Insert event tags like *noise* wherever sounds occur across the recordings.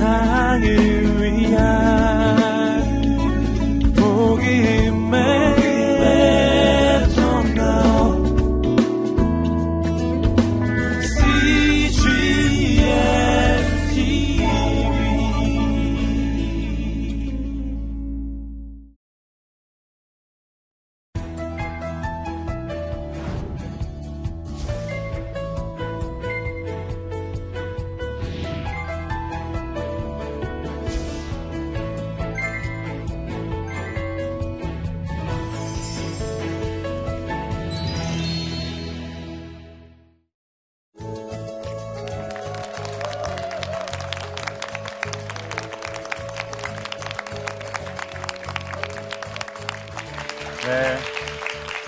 세상을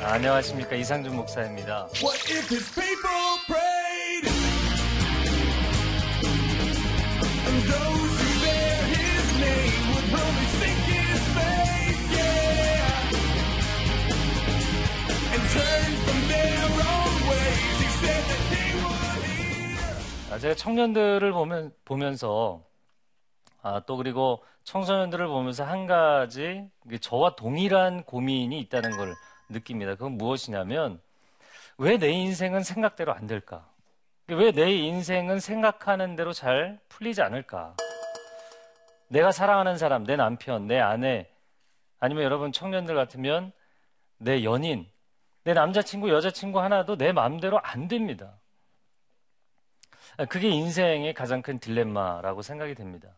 안녕하십니까. 이상준 목사입니다. 아, 제가 청년들을 보면, 보면서 아, 또 그리고 청소년들을 보면서 한 가지 저와 동일한 고민이 있다는 걸 느낍니다. 그건 무엇이냐면 왜 내 인생은 생각대로 안 될까? 왜 내 인생은 생각하는 대로 잘 풀리지 않을까? 내가 사랑하는 사람, 내 남편, 내 아내, 아니면 여러분 청년들 같으면 내 연인, 내 남자친구, 여자친구 하나도 내 마음대로 안 됩니다. 그게 인생의 가장 큰 딜레마라고 생각이 됩니다.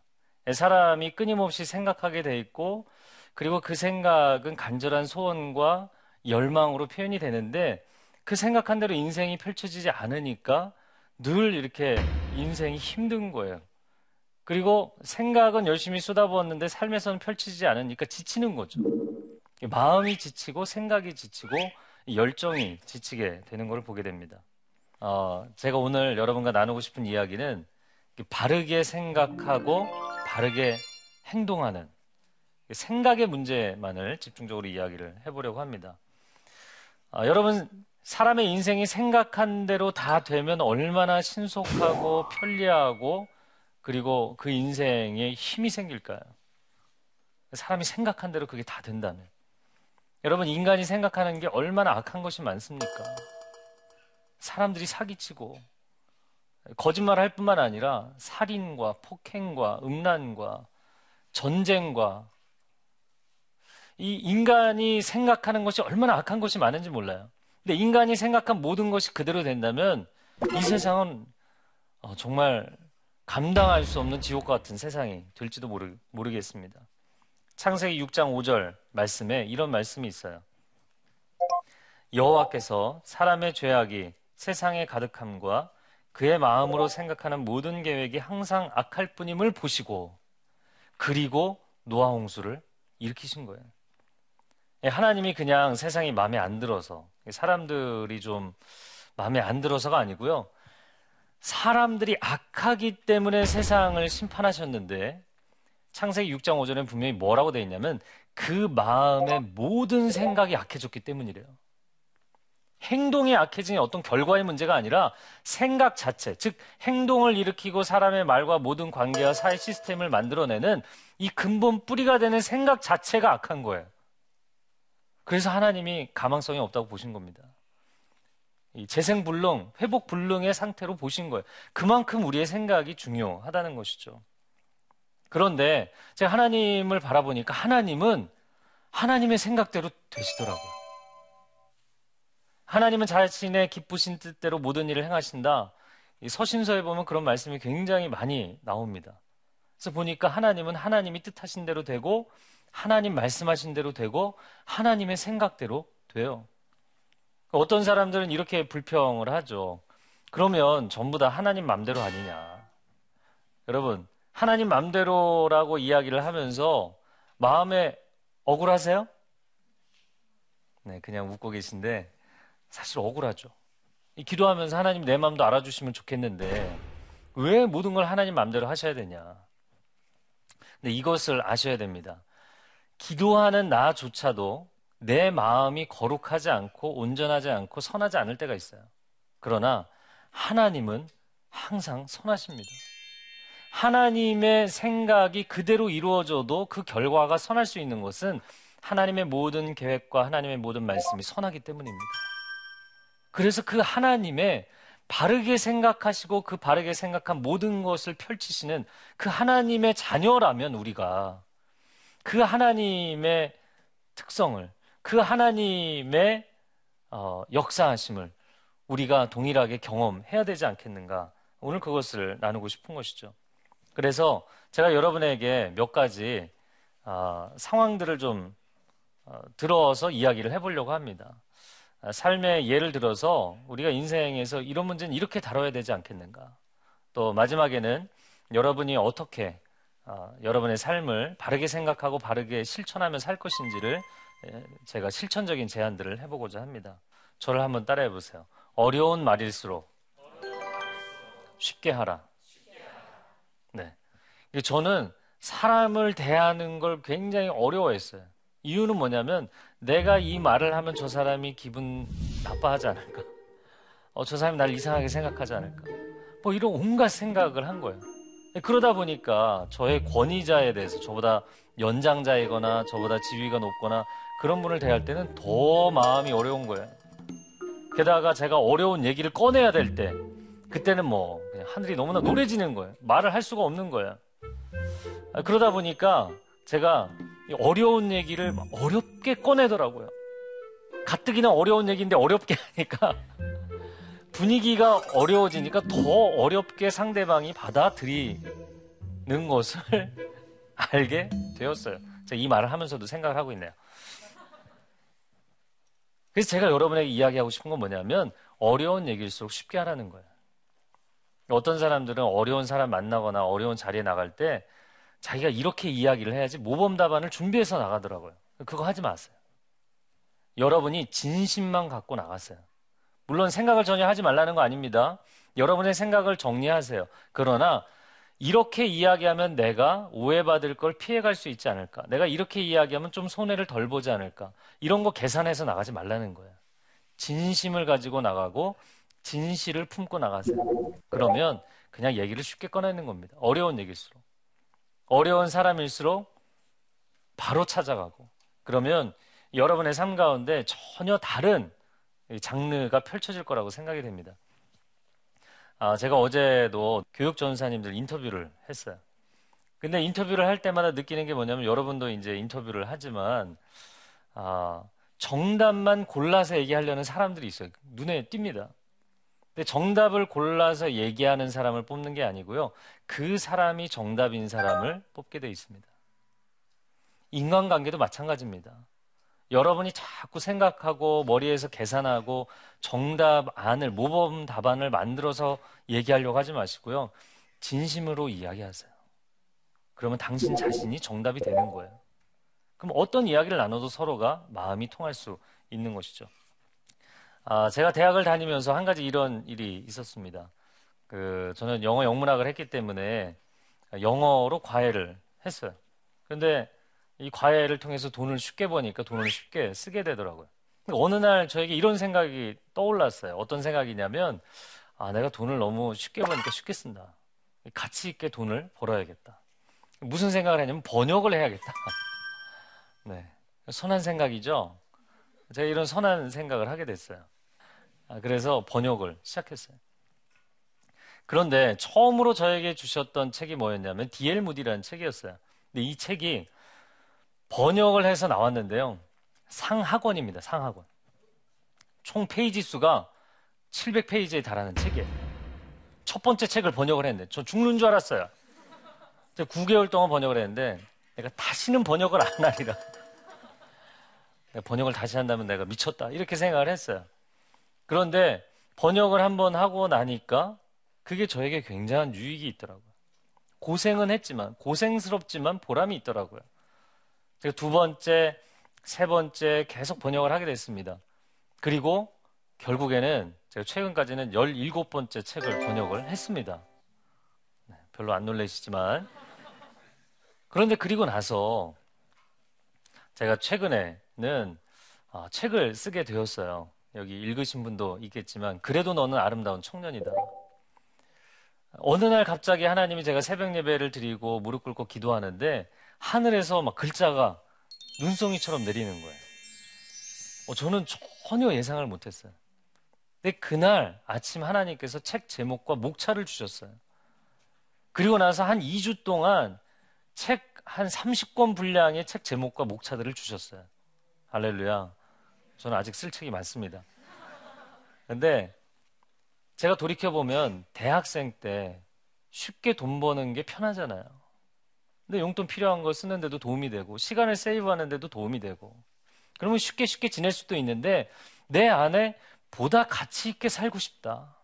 사람이 끊임없이 생각하게 돼 있고, 그리고 그 생각은 간절한 소원과 열망으로 표현이 되는데 그 생각한 대로 인생이 펼쳐지지 않으니까 늘 이렇게 인생이 힘든 거예요. 그리고 생각은 열심히 쏟아부었는데 삶에서는 펼치지 않으니까 지치는 거죠. 마음이 지치고 생각이 지치고 열정이 지치게 되는 걸 보게 됩니다. 어, 제가 오늘 여러분과 나누고 싶은 이야기는 바르게 생각하고 바르게 행동하는 생각의 문제만을 집중적으로 이야기를 해보려고 합니다. 어, 여러분 사람의 인생이 생각한 대로 다 되면 얼마나 신속하고 편리하고 그리고 그 인생에 힘이 생길까요? 사람이 생각한 대로 그게 다 된다면. 여러분, 인간이 생각하는 게 얼마나 악한 것이 많습니까? 사람들이 사기치고, 거짓말 할 뿐만 아니라 살인과 폭행과 음란과 전쟁과 이 인간이 생각하는 것이 얼마나 악한 것이 많은지 몰라요. 근데 인간이 생각한 모든 것이 그대로 된다면 이 세상은 어, 정말 감당할 수 없는 지옥 같은 세상이 될지도 모르, 모르겠습니다. 창세기 6장 5절 말씀에 이런 말씀이 있어요. 여호와께서 사람의 죄악이 세상에 가득함과 그의 마음으로 생각하는 모든 계획이 항상 악할 뿐임을 보시고 그리고 노아 홍수를 일으키신 거예요. 예, 하나님이 그냥 세상이 마음에 안 들어서 사람들이 좀 마음에 안 들어서가 아니고요. 사람들이 악하기 때문에 세상을 심판하셨는데 창세기 6장 5절에 분명히 뭐라고 되어 있냐면 그 마음의 모든 생각이 악해졌기 때문이래요. 행동이 악해진 어떤 결과의 문제가 아니라 생각 자체, 즉 행동을 일으키고 사람의 말과 모든 관계와 사회 시스템을 만들어내는 이 근본 뿌리가 되는 생각 자체가 악한 거예요. 그래서 하나님이 가망성이 없다고 보신 겁니다. 재생 불능, 회복 불능의 상태로 보신 거예요. 그만큼 우리의 생각이 중요하다는 것이죠. 그런데 제가 하나님을 바라보니까 하나님은 하나님의 생각대로 되시더라고요. 하나님은 자신의 기쁘신 뜻대로 모든 일을 행하신다. 서신서에 보면 그런 말씀이 굉장히 많이 나옵니다. 그래서 보니까 하나님은 하나님이 뜻하신 대로 되고 하나님 말씀하신 대로 되고 하나님의 생각대로 돼요. 어떤 사람들은 이렇게 불평을 하죠. 그러면 전부 다 하나님 맘대로 아니냐. 여러분, 하나님 맘대로라고 이야기를 하면서 마음에 억울하세요? 네, 그냥 웃고 계신데 사실 억울하죠. 기도하면서 하나님 내 마음도 알아주시면 좋겠는데 왜 모든 걸 하나님 맘대로 하셔야 되냐. 근데 이것을 아셔야 됩니다. 기도하는 나조차도 내 마음이 거룩하지 않고 온전하지 않고 선하지 않을 때가 있어요. 그러나 하나님은 항상 선하십니다. 하나님의 생각이 그대로 이루어져도 그 결과가 선할 수 있는 것은 하나님의 모든 계획과 하나님의 모든 말씀이 선하기 때문입니다. 그래서 그 하나님의 바르게 생각하시고 그 바르게 생각한 모든 것을 펼치시는 그 하나님의 자녀라면 우리가 그 하나님의 특성을 그 하나님의 어, 역사하심을 우리가 동일하게 경험해야 되지 않겠는가 오늘 그것을 나누고 싶은 것이죠. 그래서 제가 여러분에게 몇 가지 어, 상황들을 좀 어, 들어서 이야기를 해보려고 합니다. 아, 삶의 예를 들어서 우리가 인생에서 이런 문제는 이렇게 다뤄야 되지 않겠는가. 또 마지막에는 여러분이 어떻게 어, 여러분의 삶을 바르게 생각하고 바르게 실천하며 살 것인지를 예, 제가 실천적인 제안들을 해보고자 합니다. 저를 한번 따라해 보세요. 어려운 말일수록 쉽게 하라. 네. 저는 사람을 대하는 걸 굉장히 어려워했어요. 이유는 뭐냐면 내가 이 말을 하면 저 사람이 기분 나빠하지 않을까? 어, 저 사람이 날 이상하게 생각하지 않을까? 뭐 이런 온갖 생각을 한 거예요. 그러다 보니까 저의 권위자에 대해서 저보다 연장자이거나 저보다 지위가 높거나 그런 분을 대할 때는 더 마음이 어려운 거예요. 게다가 제가 어려운 얘기를 꺼내야 될 때, 그때는 뭐, 하늘이 너무나 노래지는 거예요. 말을 할 수가 없는 거예요. 아, 그러다 보니까 제가 어려운 얘기를 어렵게 꺼내더라고요. 가뜩이나 어려운 얘기인데 어렵게 하니까 *laughs* 분위기가 어려워지니까 더 어렵게 상대방이 받아들이는 것을 *laughs* 알게 되었어요. 제가 이 말을 하면서도 생각을 하고 있네요. 그래서 제가 여러분에게 이야기하고 싶은 건 뭐냐면 어려운 얘기일수록 쉽게 하라는 거예요. 어떤 사람들은 어려운 사람 만나거나 어려운 자리에 나갈 때 자기가 이렇게 이야기를 해야지 모범 답안을 준비해서 나가더라고요. 그거 하지 마세요. 여러분이 진심만 갖고 나갔어요. 물론 생각을 전혀 하지 말라는 거 아닙니다. 여러분의 생각을 정리하세요. 그러나 이렇게 이야기하면 내가 오해받을 걸 피해갈 수 있지 않을까? 내가 이렇게 이야기하면 좀 손해를 덜 보지 않을까? 이런 거 계산해서 나가지 말라는 거예요. 진심을 가지고 나가고 진실을 품고 나가세요. 그러면 그냥 얘기를 쉽게 꺼내는 겁니다. 어려운 얘기일수록. 어려운 사람일수록 바로 찾아가고 그러면 여러분의 삶 가운데 전혀 다른 장르가 펼쳐질 거라고 생각이 됩니다. 아, 제가 어제도 교육 전사님들 인터뷰를 했어요. 근데 인터뷰를 할 때마다 느끼는 게 뭐냐면 여러분도 이제 인터뷰를 하지만 아, 정답만 골라서 얘기하려는 사람들이 있어요. 눈에 띕니다. 근데 정답을 골라서 얘기하는 사람을 뽑는 게 아니고요. 그 사람이 정답인 사람을 뽑게 돼 있습니다. 인간관계도 마찬가지입니다. 여러분이 자꾸 생각하고 머리에서 계산하고 정답 안을 모범 답안을 만들어서 얘기하려고 하지 마시고요. 진심으로 이야기하세요. 그러면 당신 자신이 정답이 되는 거예요. 그럼 어떤 이야기를 나눠도 서로가 마음이 통할 수 있는 것이죠. 아, 제가 대학을 다니면서 한 가지 이런 일이 있었습니다. 그, 저는 영어 영문학을 했기 때문에 영어로 과외를 했어요. 근데 이 과외를 통해서 돈을 쉽게 버니까 돈을 쉽게 쓰게 되더라고요. 어느 날 저에게 이런 생각이 떠올랐어요. 어떤 생각이냐면, 아, 내가 돈을 너무 쉽게 버니까 쉽게 쓴다. 가치 있게 돈을 벌어야겠다. 무슨 생각을 했냐면 번역을 해야겠다. *laughs* 네. 선한 생각이죠? 제가 이런 선한 생각을 하게 됐어요. 아, 그래서 번역을 시작했어요. 그런데 처음으로 저에게 주셨던 책이 뭐였냐면 디엘 무디라는 책이었어요. 근데 이 책이 번역을 해서 나왔는데요. 상학원입니다. 상학원. 총 페이지 수가 700페이지에 달하는 책이에요. 첫 번째 책을 번역을 했는데 저 죽는 줄 알았어요. 9개월 동안 번역을 했는데 내가 다시는 번역을 안 하리라. 번역을 다시 한다면 내가 미쳤다. 이렇게 생각을 했어요. 그런데 번역을 한번 하고 나니까 그게 저에게 굉장한 유익이 있더라고요. 고생은 했지만, 고생스럽지만 보람이 있더라고요. 제가 두 번째, 세 번째 계속 번역을 하게 됐습니다. 그리고 결국에는 제가 최근까지는 17번째 책을 번역을 했습니다. 네, 별로 안 놀라시지만. 그런데 그리고 나서 제가 최근에는 아, 책을 쓰게 되었어요. 여기 읽으신 분도 있겠지만 그래도 너는 아름다운 청년이다. 어느 날 갑자기 하나님이 제가 새벽 예배를 드리고 무릎 꿇고 기도하는데 하늘에서 막 글자가 눈송이처럼 내리는 거예요. 어, 저는 전혀 예상을 못했어요. 근데 그날 아침 하나님께서 책 제목과 목차를 주셨어요. 그리고 나서 한 2주 동안 책 한 30권 분량의 책 제목과 목차들을 주셨어요. 할렐루야. 저는 아직 쓸 책이 많습니다. 근데 제가 돌이켜보면 대학생 때 쉽게 돈 버는 게 편하잖아요. 근데 용돈 필요한 거 쓰는데도 도움이 되고, 시간을 세이브하는데도 도움이 되고, 그러면 쉽게 쉽게 지낼 수도 있는데, 내 안에 보다 가치 있게 살고 싶다.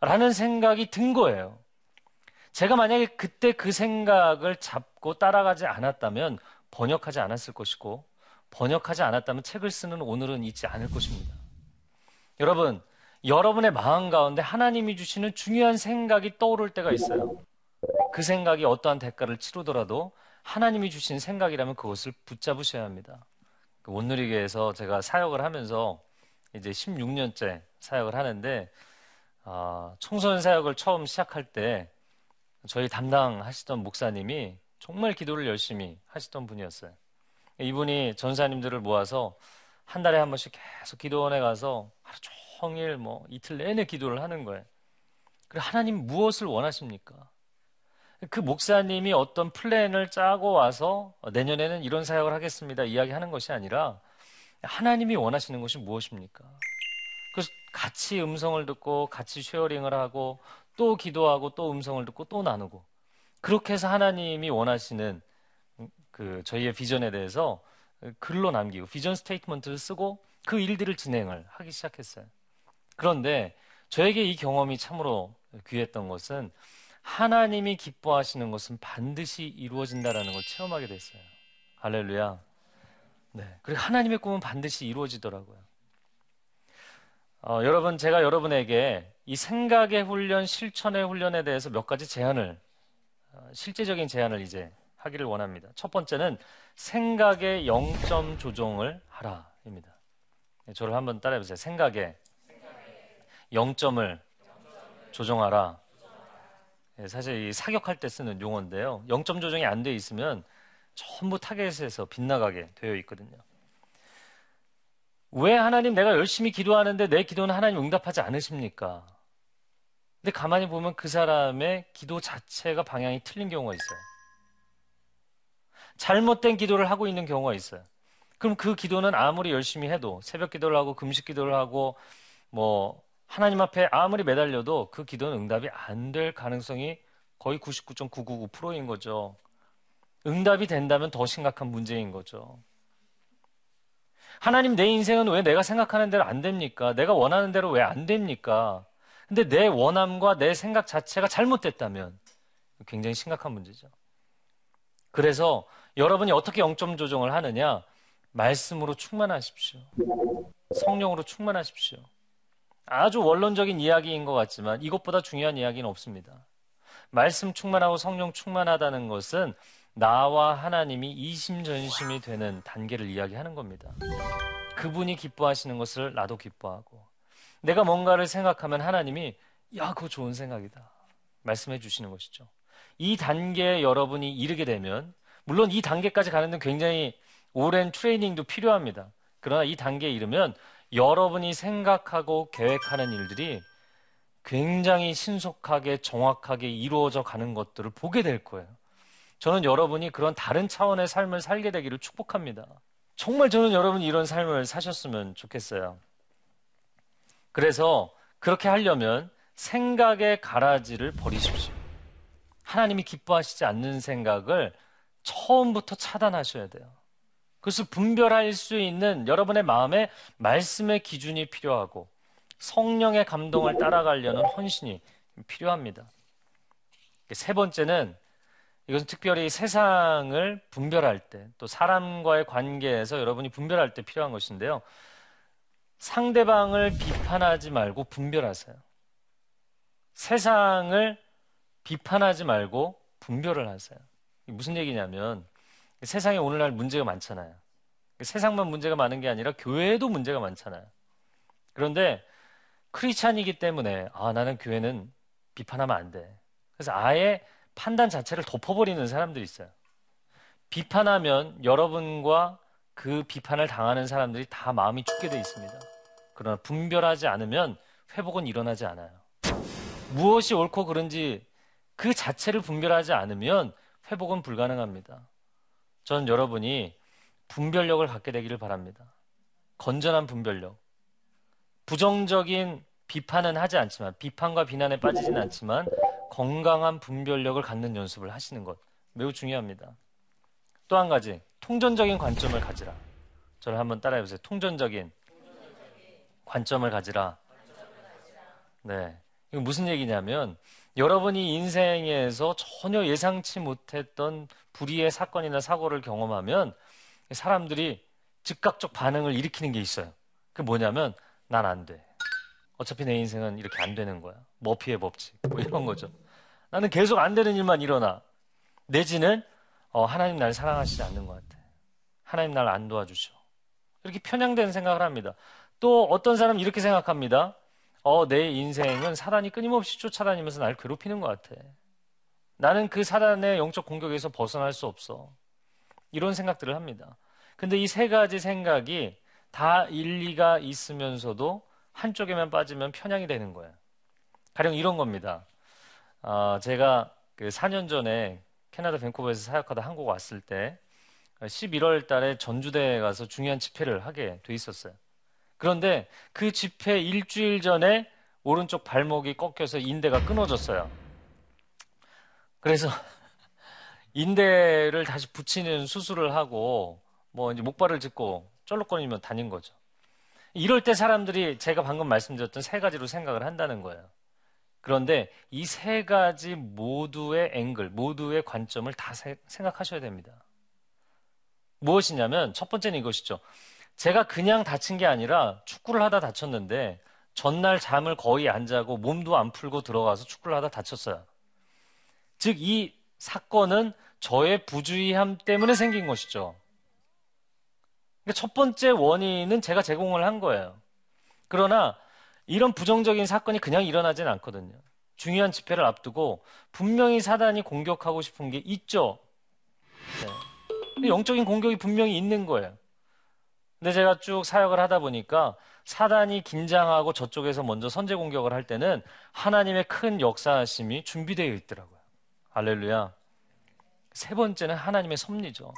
라는 생각이 든 거예요. 제가 만약에 그때 그 생각을 잡고 따라가지 않았다면 번역하지 않았을 것이고, 번역하지 않았다면 책을 쓰는 오늘은 있지 않을 것입니다. 여러분, 여러분의 마음 가운데 하나님이 주시는 중요한 생각이 떠오를 때가 있어요. 그 생각이 어떠한 대가를 치르더라도 하나님이 주신 생각이라면 그것을 붙잡으셔야 합니다. 그 온누리교에서 제가 사역을 하면서 이제 16년째 사역을 하는데 아, 청소년 사역을 처음 시작할 때 저희 담당하시던 목사님이 정말 기도를 열심히 하시던 분이었어요. 이분이 전사님들을 모아서 한 달에 한 번씩 계속 기도원에 가서 하루 종일 뭐 이틀 내내 기도를 하는 거예요. 그리고 하나님 무엇을 원하십니까? 그 목사님이 어떤 플랜을 짜고 와서 내년에는 이런 사역을 하겠습니다. 이야기하는 것이 아니라 하나님이 원하시는 것이 무엇입니까? 그래서 같이 음성을 듣고 같이 sharing을 하고 또 기도하고 또 음성을 듣고 또 나누고 그렇게 해서 하나님이 원하시는 그 저희의 비전에 대해서 글로 남기고 vision statement를 쓰고 그 일들을 진행을 하기 시작했어요. 그런데 저에게 이 경험이 참으로 귀했던 것은 하나님이 기뻐하시는 것은 반드시 이루어진다라는 걸 체험하게 됐어요. 할렐루야. 네. 그리고 하나님의 꿈은 반드시 이루어지더라고요. 어, 여러분, 제가 여러분에게 이 생각의 훈련, 실천의 훈련에 대해서 몇 가지 제안을, 어, 실제적인 제안을 이제 하기를 원합니다. 첫 번째는 생각의 0점 조정을 하라입니다. 네, 저를 한번 따라해 보세요. 생각의 0점을 조정하라. 네, 사실 이 사격할 때 쓰는 용어인데요. 0점 조정이 안 돼 있으면 전부 타겟에서 빗나가게 되어 있거든요. 왜 하나님 내가 열심히 기도하는데 내 기도는 하나님 응답하지 않으십니까? 근데 가만히 보면 그 사람의 기도 자체가 방향이 틀린 경우가 있어요. 잘못된 기도를 하고 있는 경우가 있어요. 그럼 그 기도는 아무리 열심히 해도 새벽 기도를 하고 금식 기도를 하고 뭐 하나님 앞에 아무리 매달려도 그 기도는 응답이 안 될 가능성이 거의 99.999%인 거죠. 응답이 된다면 더 심각한 문제인 거죠. 하나님 내 인생은 왜 내가 생각하는 대로 안 됩니까? 내가 원하는 대로 왜 안 됩니까? 근데 내 원함과 내 생각 자체가 잘못됐다면 굉장히 심각한 문제죠. 그래서 여러분이 어떻게 영점 조정을 하느냐? 말씀으로 충만하십시오. 성령으로 충만하십시오. 아주 원론적인 이야기인 것 같지만 이것보다 중요한 이야기는 없습니다. 말씀 충만하고 성령 충만하다는 것은 나와 하나님이 이심전심이 되는 단계를 이야기하는 겁니다. 그분이 기뻐하시는 것을 나도 기뻐하고 내가 뭔가를 생각하면 하나님이 야, 그거 좋은 생각이다. 말씀해 주시는 것이죠. 이 단계에 여러분이 이르게 되면 물론 이 단계까지 가는 데는 굉장히 오랜 트레이닝도 필요합니다. 그러나 이 단계에 이르면 여러분이 생각하고 계획하는 일들이 굉장히 신속하게 정확하게 이루어져 가는 것들을 보게 될 거예요. 저는 여러분이 그런 다른 차원의 삶을 살게 되기를 축복합니다. 정말 저는 여러분이 이런 삶을 사셨으면 좋겠어요. 그래서 그렇게 하려면 생각의 가라지를 버리십시오. 하나님이 기뻐하시지 않는 생각을 처음부터 차단하셔야 돼요. 그것을 분별할 수 있는 여러분의 마음에 말씀의 기준이 필요하고 성령의 감동을 따라가려는 헌신이 필요합니다. 세 번째는 이것은 특별히 세상을 분별할 때, 또 사람과의 관계에서 여러분이 분별할 때 필요한 것인데요. 상대방을 비판하지 말고 분별하세요. 세상을 비판하지 말고 분별을 하세요. 무슨 얘기냐면 세상에 오늘날 문제가 많잖아요. 세상만 문제가 많은 게 아니라 교회에도 문제가 많잖아요. 그런데 크리스찬이기 때문에 아 나는 교회는 비판하면 안 돼. 그래서 아예 판단 자체를 덮어버리는 사람들이 있어요. 비판하면 여러분과 그 비판을 당하는 사람들이 다 마음이 죽게 돼 있습니다. 그러나 분별하지 않으면 회복은 일어나지 않아요. 무엇이 옳고 그른지 그 자체를 분별하지 않으면 회복은 불가능합니다. 전 여러분이 분별력을 갖게 되기를 바랍니다. 건전한 분별력. 부정적인 비판은 하지 않지만, 비판과 비난에 빠지진 않지만, 건강한 분별력을 갖는 연습을 하시는 것 매우 중요합니다. 또 한 가지, 통전적인 관점을 가지라. 저를 한번 따라해 보세요. 통전적인 관점을 가지라. 네. 이거 무슨 얘기냐면 여러분이 인생에서 전혀 예상치 못했던 불의의 사건이나 사고를 경험하면 사람들이 즉각적 반응을 일으키는 게 있어요. 그 뭐냐면 난 안 돼. 어차피 내 인생은 이렇게 안 되는 거야. 머피의 법칙. 뭐 이런 거죠. 나는 계속 안 되는 일만 일어나. 내지는 어, 하나님 날 사랑하시지 않는 것 같아. 하나님 날 안 도와주셔. 이렇게 편향된 생각을 합니다. 또 어떤 사람은 이렇게 생각합니다. 어, 내 인생은 사단이 끊임없이 쫓아다니면서 날 괴롭히는 것 같아. 나는 그 사단의 영적 공격에서 벗어날 수 없어. 이런 생각들을 합니다. 근데 이 세 가지 생각이 다 일리가 있으면서도 한쪽에만 빠지면 편향이 되는 거예요. 가령 이런 겁니다. 어, 제가 그 4년 전에 캐나다 밴쿠버에서 사역하다 한국 왔을 때 11월 달에 전주대에 가서 중요한 집회를 하게 돼 있었어요. 그런데 그 집회 일주일 전에 오른쪽 발목이 꺾여서 인대가 끊어졌어요. 그래서 *laughs* 인대를 다시 붙이는 수술을 하고 뭐 이제 목발을 짚고 쩔룩거리면 다닌 거죠. 이럴 때 사람들이 제가 방금 말씀드렸던 세 가지로 생각을 한다는 거예요. 그런데 이 세 가지 모두의 앵글, 모두의 관점을 다 생각하셔야 됩니다. 무엇이냐면 첫 번째는 이것이죠. 제가 그냥 다친 게 아니라 축구를 하다 다쳤는데 전날 잠을 거의 안 자고 몸도 안 풀고 들어가서 축구를 하다 다쳤어요. 즉, 이 사건은 저의 부주의함 때문에 생긴 것이죠. 그러니까 첫 번째 원인은 제가 제공을 한 거예요. 그러나 이런 부정적인 사건이 그냥 일어나진 않거든요. 중요한 집회를 앞두고 분명히 사단이 공격하고 싶은 게 있죠. 네. 영적인 공격이 분명히 있는 거예요. 근데 제가 쭉 사역을 하다 보니까 사단이 긴장하고 저쪽에서 먼저 선제 공격을 할 때는 하나님의 큰 역사하심이 준비되어 있더라고요. 할렐루야. 세 번째는 하나님의 섭리죠.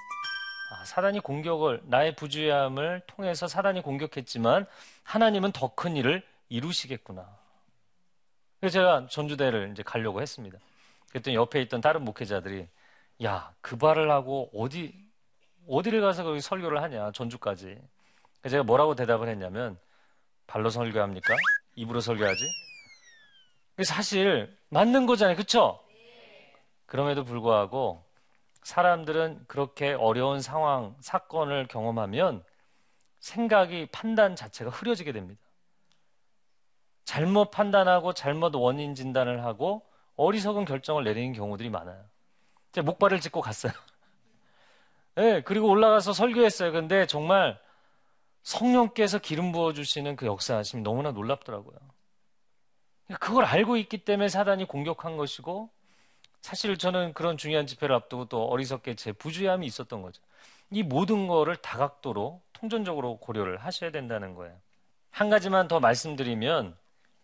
아, 사단이 공격을 나의 부주의함을 통해서 사단이 공격했지만 하나님은 더 큰 일을 이루시겠구나. 그래서 제가 전주대를 이제 가려고 했습니다. 그랬더니 옆에 있던 다른 목회자들이 야, 그 발을 하고 어디 어디를 가서 거기 설교를 하냐, 전주까지. 제가 뭐라고 대답을 했냐면, 발로 설교합니까? 입으로 설교하지? 사실, 맞는 거잖아요. 그쵸? 그럼에도 불구하고, 사람들은 그렇게 어려운 상황, 사건을 경험하면 생각이, 판단 자체가 흐려지게 됩니다. 잘못 판단하고 잘못 원인 진단을 하고 어리석은 결정을 내리는 경우들이 많아요. 제가 목발을 짚고 갔어요. 네, 그리고 올라가서 설교했어요. 근데 정말 성령께서 기름 부어주시는 그 역사하심이 너무나 놀랍더라고요. 그걸 알고 있기 때문에 사단이 공격한 것이고, 사실 저는 그런 중요한 집회를 앞두고 또 어리석게 제 부주의함이 있었던 거죠. 이 모든 거를 다각도로 통전적으로 고려를 하셔야 된다는 거예요. 한 가지만 더 말씀드리면,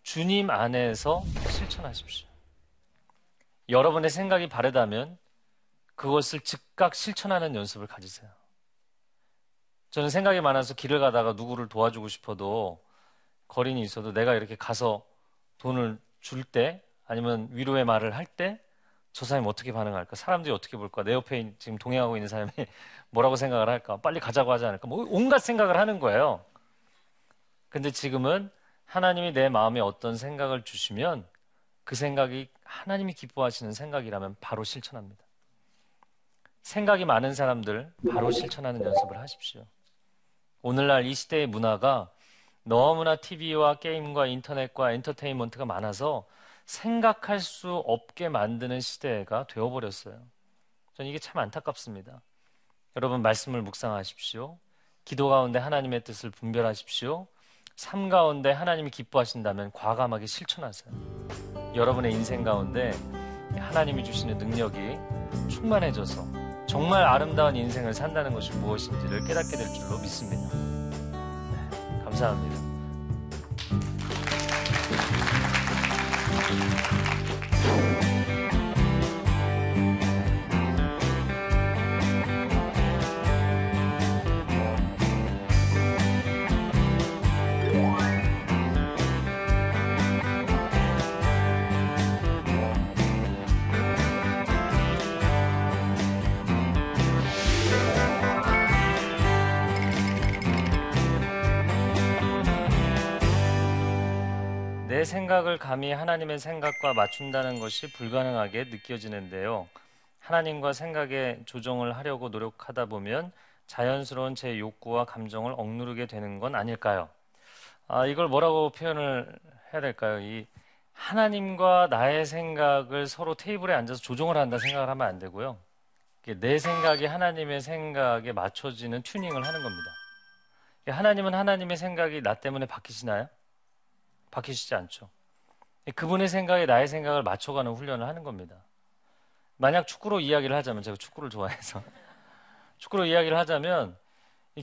주님 안에서 실천하십시오. 여러분의 생각이 바르다면 그것을 즉각 실천하는 연습을 가지세요. 저는 생각이 많아서 길을 가다가 누구를 도와주고 싶어도 거린이 있어도 내가 이렇게 가서 돈을 줄 때 아니면 위로의 말을 할 때 저 사람이 어떻게 반응할까? 사람들이 어떻게 볼까? 내 옆에 지금 동행하고 있는 사람이 *laughs* 뭐라고 생각을 할까? 빨리 가자고 하지 않을까? 뭐 온갖 생각을 하는 거예요. 근데 지금은 하나님이 내 마음에 어떤 생각을 주시면 그 생각이 하나님이 기뻐하시는 생각이라면 바로 실천합니다. 생각이 많은 사람들 바로 실천하는 연습을 하십시오. 오늘날 이 시대의 문화가 너무나 TV와 게임과 인터넷과 엔터테인먼트가 많아서 생각할 수 없게 만드는 시대가 되어버렸어요. 저는 이게 참 안타깝습니다. 여러분 말씀을 묵상하십시오. 기도 가운데 하나님의 뜻을 분별하십시오. 삶 가운데 하나님이 기뻐하신다면 과감하게 실천하세요. 여러분의 인생 가운데 하나님이 주시는 능력이 충만해져서 정말 아름다운 인생을 산다는 것이 무엇인지를 깨닫게 될 줄로 믿습니다. 네, 감사합니다. 내 생각을 감히 하나님의 생각과 맞춘다는 것이 불가능하게 느껴지는데요. 하나님과 생각에 조정을 하려고 노력하다 보면 자연스러운 제 욕구와 감정을 억누르게 되는 건 아닐까요? 아, 이걸 뭐라고 표현을 해야 될까요? 이 하나님과 나의 생각을 서로 테이블에 앉아서 조정을 한다 생각을 하면 안 되고요. 내 생각이 하나님의 생각에 맞춰지는 튜닝을 하는 겁니다. 하나님은 하나님의 생각이 나 때문에 바뀌시나요? 바뀌시지 않죠. 그분의 생각에 나의 생각을 맞춰가는 훈련을 하는 겁니다. 만약 축구로 이야기를 하자면 제가 축구를 좋아해서 *laughs* 축구로 이야기를 하자면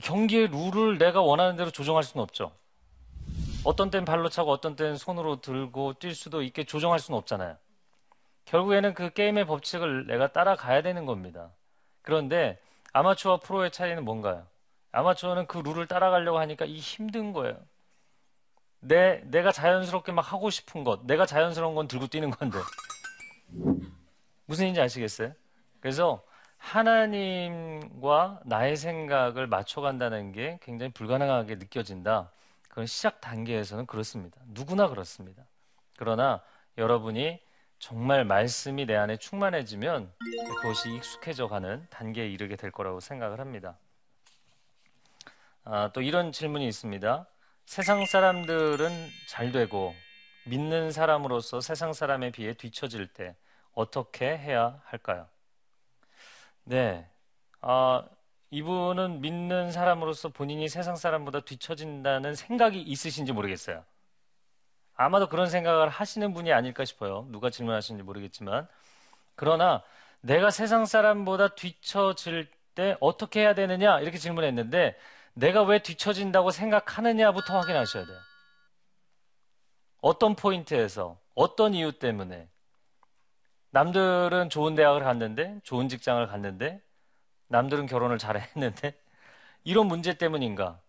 경기의 룰을 내가 원하는 대로 조정할 수는 없죠. 어떤 때는 발로 차고 어떤 때는 손으로 들고 뛸 수도 있게 조정할 수는 없잖아요. 결국에는 그 게임의 법칙을 내가 따라가야 되는 겁니다. 그런데 아마추어와 프로의 차이는 뭔가요? 아마추어는 그 룰을 따라가려고 하니까 이 힘든 거예요. 내, 내가 자연스럽게 막 하고 싶은 것, 내가 자연스러운 건 들고 뛰는 건데. 무슨 인지 아시겠어요? 그래서 하나님과 나의 생각을 맞춰간다는 게 굉장히 불가능하게 느껴진다. 그건 시작 단계에서는 그렇습니다. 누구나 그렇습니다. 그러나 여러분이 정말 말씀이 내 안에 충만해지면 그것이 익숙해져 가는 단계에 이르게 될 거라고 생각을 합니다. 아, 또 이런 질문이 있습니다. 세상 사람들은 잘 되고 믿는 사람으로서 세상 사람에 비해 뒤처질 때 어떻게 해야 할까요? 네. 아, 이분은 믿는 사람으로서 본인이 세상 사람보다 뒤처진다는 생각이 있으신지 모르겠어요. 아마도 그런 생각을 하시는 분이 아닐까 싶어요. 누가 질문하시는지 모르겠지만. 그러나 내가 세상 사람보다 뒤처질 때 어떻게 해야 되느냐? 이렇게 질문했는데 내가 왜 뒤처진다고 생각하느냐부터 확인하셔야 돼요. 어떤 포인트에서, 어떤 이유 때문에. 남들은 좋은 대학을 갔는데, 좋은 직장을 갔는데, 남들은 결혼을 잘 했는데, *laughs* 이런 문제 때문인가?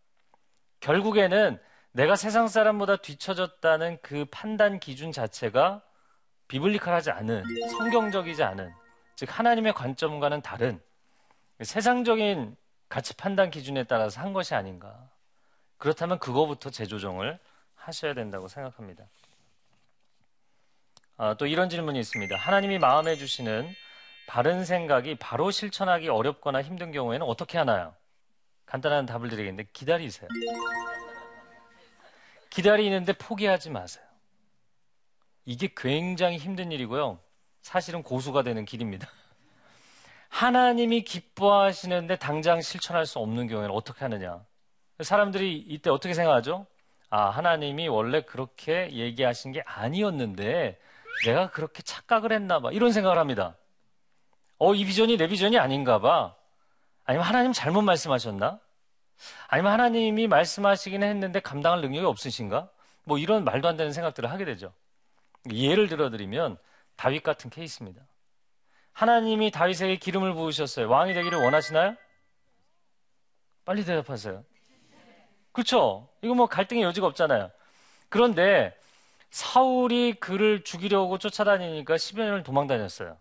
결국에는 내가 세상 사람보다 뒤처졌다는 그 판단 기준 자체가 비블리컬하지 않은, 성경적이지 않은, 즉, 하나님의 관점과는 다른, 세상적인 가치 판단 기준에 따라서 한 것이 아닌가. 그렇다면 그거부터 재조정을 하셔야 된다고 생각합니다. 아, 또 이런 질문이 있습니다. 하나님이 마음에 주시는 바른 생각이 바로 실천하기 어렵거나 힘든 경우에는 어떻게 하나요? 간단한 답을 드리겠는데 기다리세요. 기다리는데 포기하지 마세요. 이게 굉장히 힘든 일이고요. 사실은 고수가 되는 길입니다. *laughs* 하나님이 기뻐하시는데 당장 실천할 수 없는 경우에는 어떻게 하느냐? 사람들이 이때 어떻게 생각하죠? 아, 하나님이 원래 그렇게 얘기하신 게 아니었는데 내가 그렇게 착각을 했나 봐. 이런 생각을 합니다. 어, 이 비전이 내 비전이 아닌가 봐. 아니면 하나님 잘못 말씀하셨나? 아니면 하나님이 말씀하시긴 했는데 감당할 능력이 없으신가? 뭐 이런 말도 안 되는 생각들을 하게 되죠. 예를 들어드리면 다윗 같은 케이스입니다. 하나님이 다윗에게 기름을 부으셨어요. 왕이 되기를 원하시나요? 빨리 대답하세요. 그렇죠? 이거 뭐 갈등의 여지가 없잖아요. 그런데 사울이 그를 죽이려고 쫓아다니니까 10여 년을 도망다녔어요.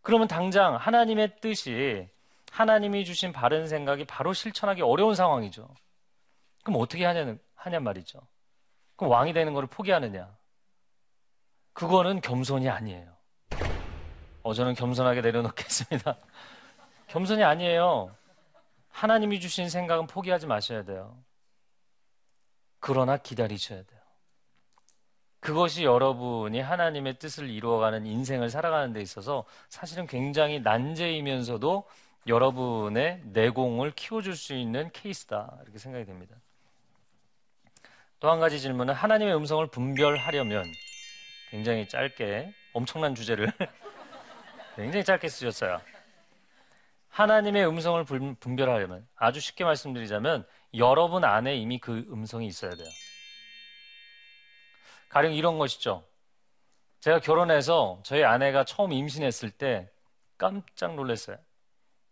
그러면 당장 하나님의 뜻이 하나님이 주신 바른 생각이 바로 실천하기 어려운 상황이죠. 그럼 어떻게 하냐는 하냔 말이죠. 그럼 왕이 되는 것을 포기하느냐? 그거는 겸손이 아니에요. 어, 저는 겸손하게 내려놓겠습니다. *laughs* 겸손이 아니에요. 하나님이 주신 생각은 포기하지 마셔야 돼요. 그러나 기다리셔야 돼요. 그것이 여러분이 하나님의 뜻을 이루어가는 인생을 살아가는 데 있어서 사실은 굉장히 난제이면서도 여러분의 내공을 키워줄 수 있는 케이스다. 이렇게 생각이 됩니다. 또 한 가지 질문은 하나님의 음성을 분별하려면 굉장히 짧게 엄청난 주제를 *laughs* 굉장히 짧게 쓰셨어요. 하나님의 음성을 분별하려면 아주 쉽게 말씀드리자면 여러분 안에 이미 그 음성이 있어야 돼요. 가령 이런 것이죠. 제가 결혼해서 저희 아내가 처음 임신했을 때 깜짝 놀랐어요.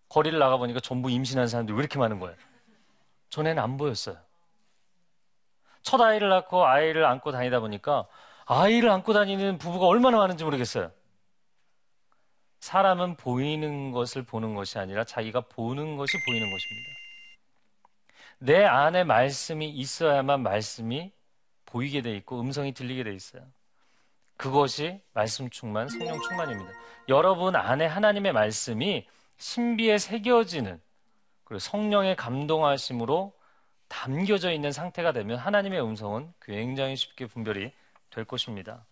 거리를 나가보니까 전부 임신한 사람들이 왜 이렇게 많은 거예요? 전에는 안 보였어요. 첫 아이를 낳고 아이를 안고 다니다 보니까 아이를 안고 다니는 부부가 얼마나 많은지 모르겠어요. 사람은 보이는 것을 보는 것이 아니라 자기가 보는 것이 보이는 것입니다. 내 안에 말씀이 있어야만 말씀이 보이게 돼 있고 음성이 들리게 돼 있어요. 그것이 말씀 충만, 성령 충만입니다. 여러분 안에 하나님의 말씀이 신비에 새겨지는 그리고 성령의 감동하심으로 담겨져 있는 상태가 되면 하나님의 음성은 굉장히 쉽게 분별이 될 것입니다.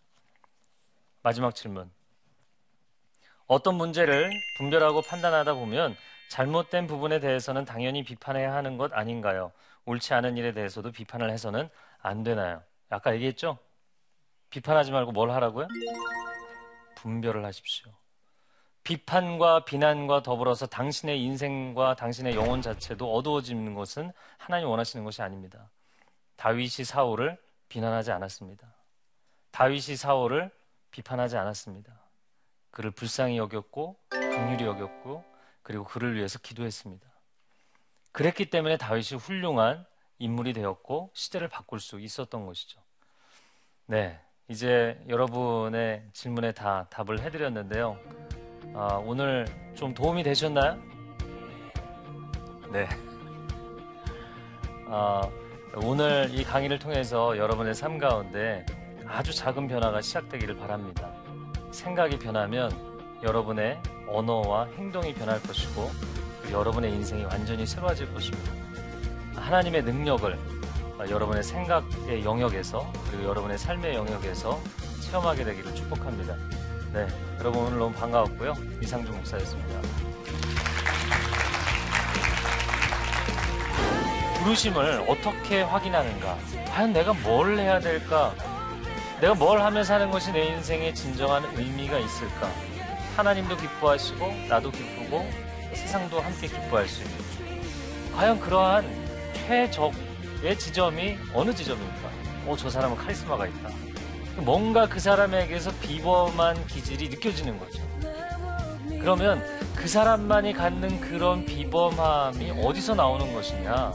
마지막 질문. 어떤 문제를 분별하고 판단하다 보면 잘못된 부분에 대해서는 당연히 비판해야 하는 것 아닌가요? 옳지 않은 일에 대해서도 비판을 해서는 안 되나요? 아까 얘기했죠? 비판하지 말고 뭘 하라고요? 분별을 하십시오. 비판과 비난과 더불어서 당신의 인생과 당신의 영혼 자체도 어두워지는 것은 하나님 원하시는 것이 아닙니다. 다윗이 사울을 비난하지 않았습니다. 다윗이 사울을 비판하지 않았습니다. 그를 불쌍히 여겼고 긍휼히 여겼고 그리고 그를 위해서 기도했습니다. 그랬기 때문에 다윗이 훌륭한 인물이 되었고 시대를 바꿀 수 있었던 것이죠. 네, 이제 여러분의 질문에 다 답을 해드렸는데요. 아, 오늘 좀 도움이 되셨나요? 네. 아, 오늘 이 강의를 통해서 여러분의 삶 가운데 아주 작은 변화가 시작되기를 바랍니다. 생각이 변하면 여러분의 언어와 행동이 변할 것이고 여러분의 인생이 완전히 새로워질 것입니다. 하나님의 능력을 여러분의 생각의 영역에서 그리고 여러분의 삶의 영역에서 체험하게 되기를 축복합니다. 네, 여러분 오늘 너무 반가웠고요. 이상준 목사였습니다. 부르심을 어떻게 확인하는가? 과연 내가 뭘 해야 될까? 내가 뭘 하며 사는 것이 내 인생의 진정한 의미가 있을까? 하나님도 기뻐하시고 나도 기쁘고 세상도 함께 기뻐할 수 있는 과연 그러한 최적의 지점이 어느 지점입니까? 어, 저 사람은 카리스마가 있다. 뭔가 그 사람에게서 비범한 기질이 느껴지는 거죠. 그러면 그 사람만이 갖는 그런 비범함이 어디서 나오는 것이냐?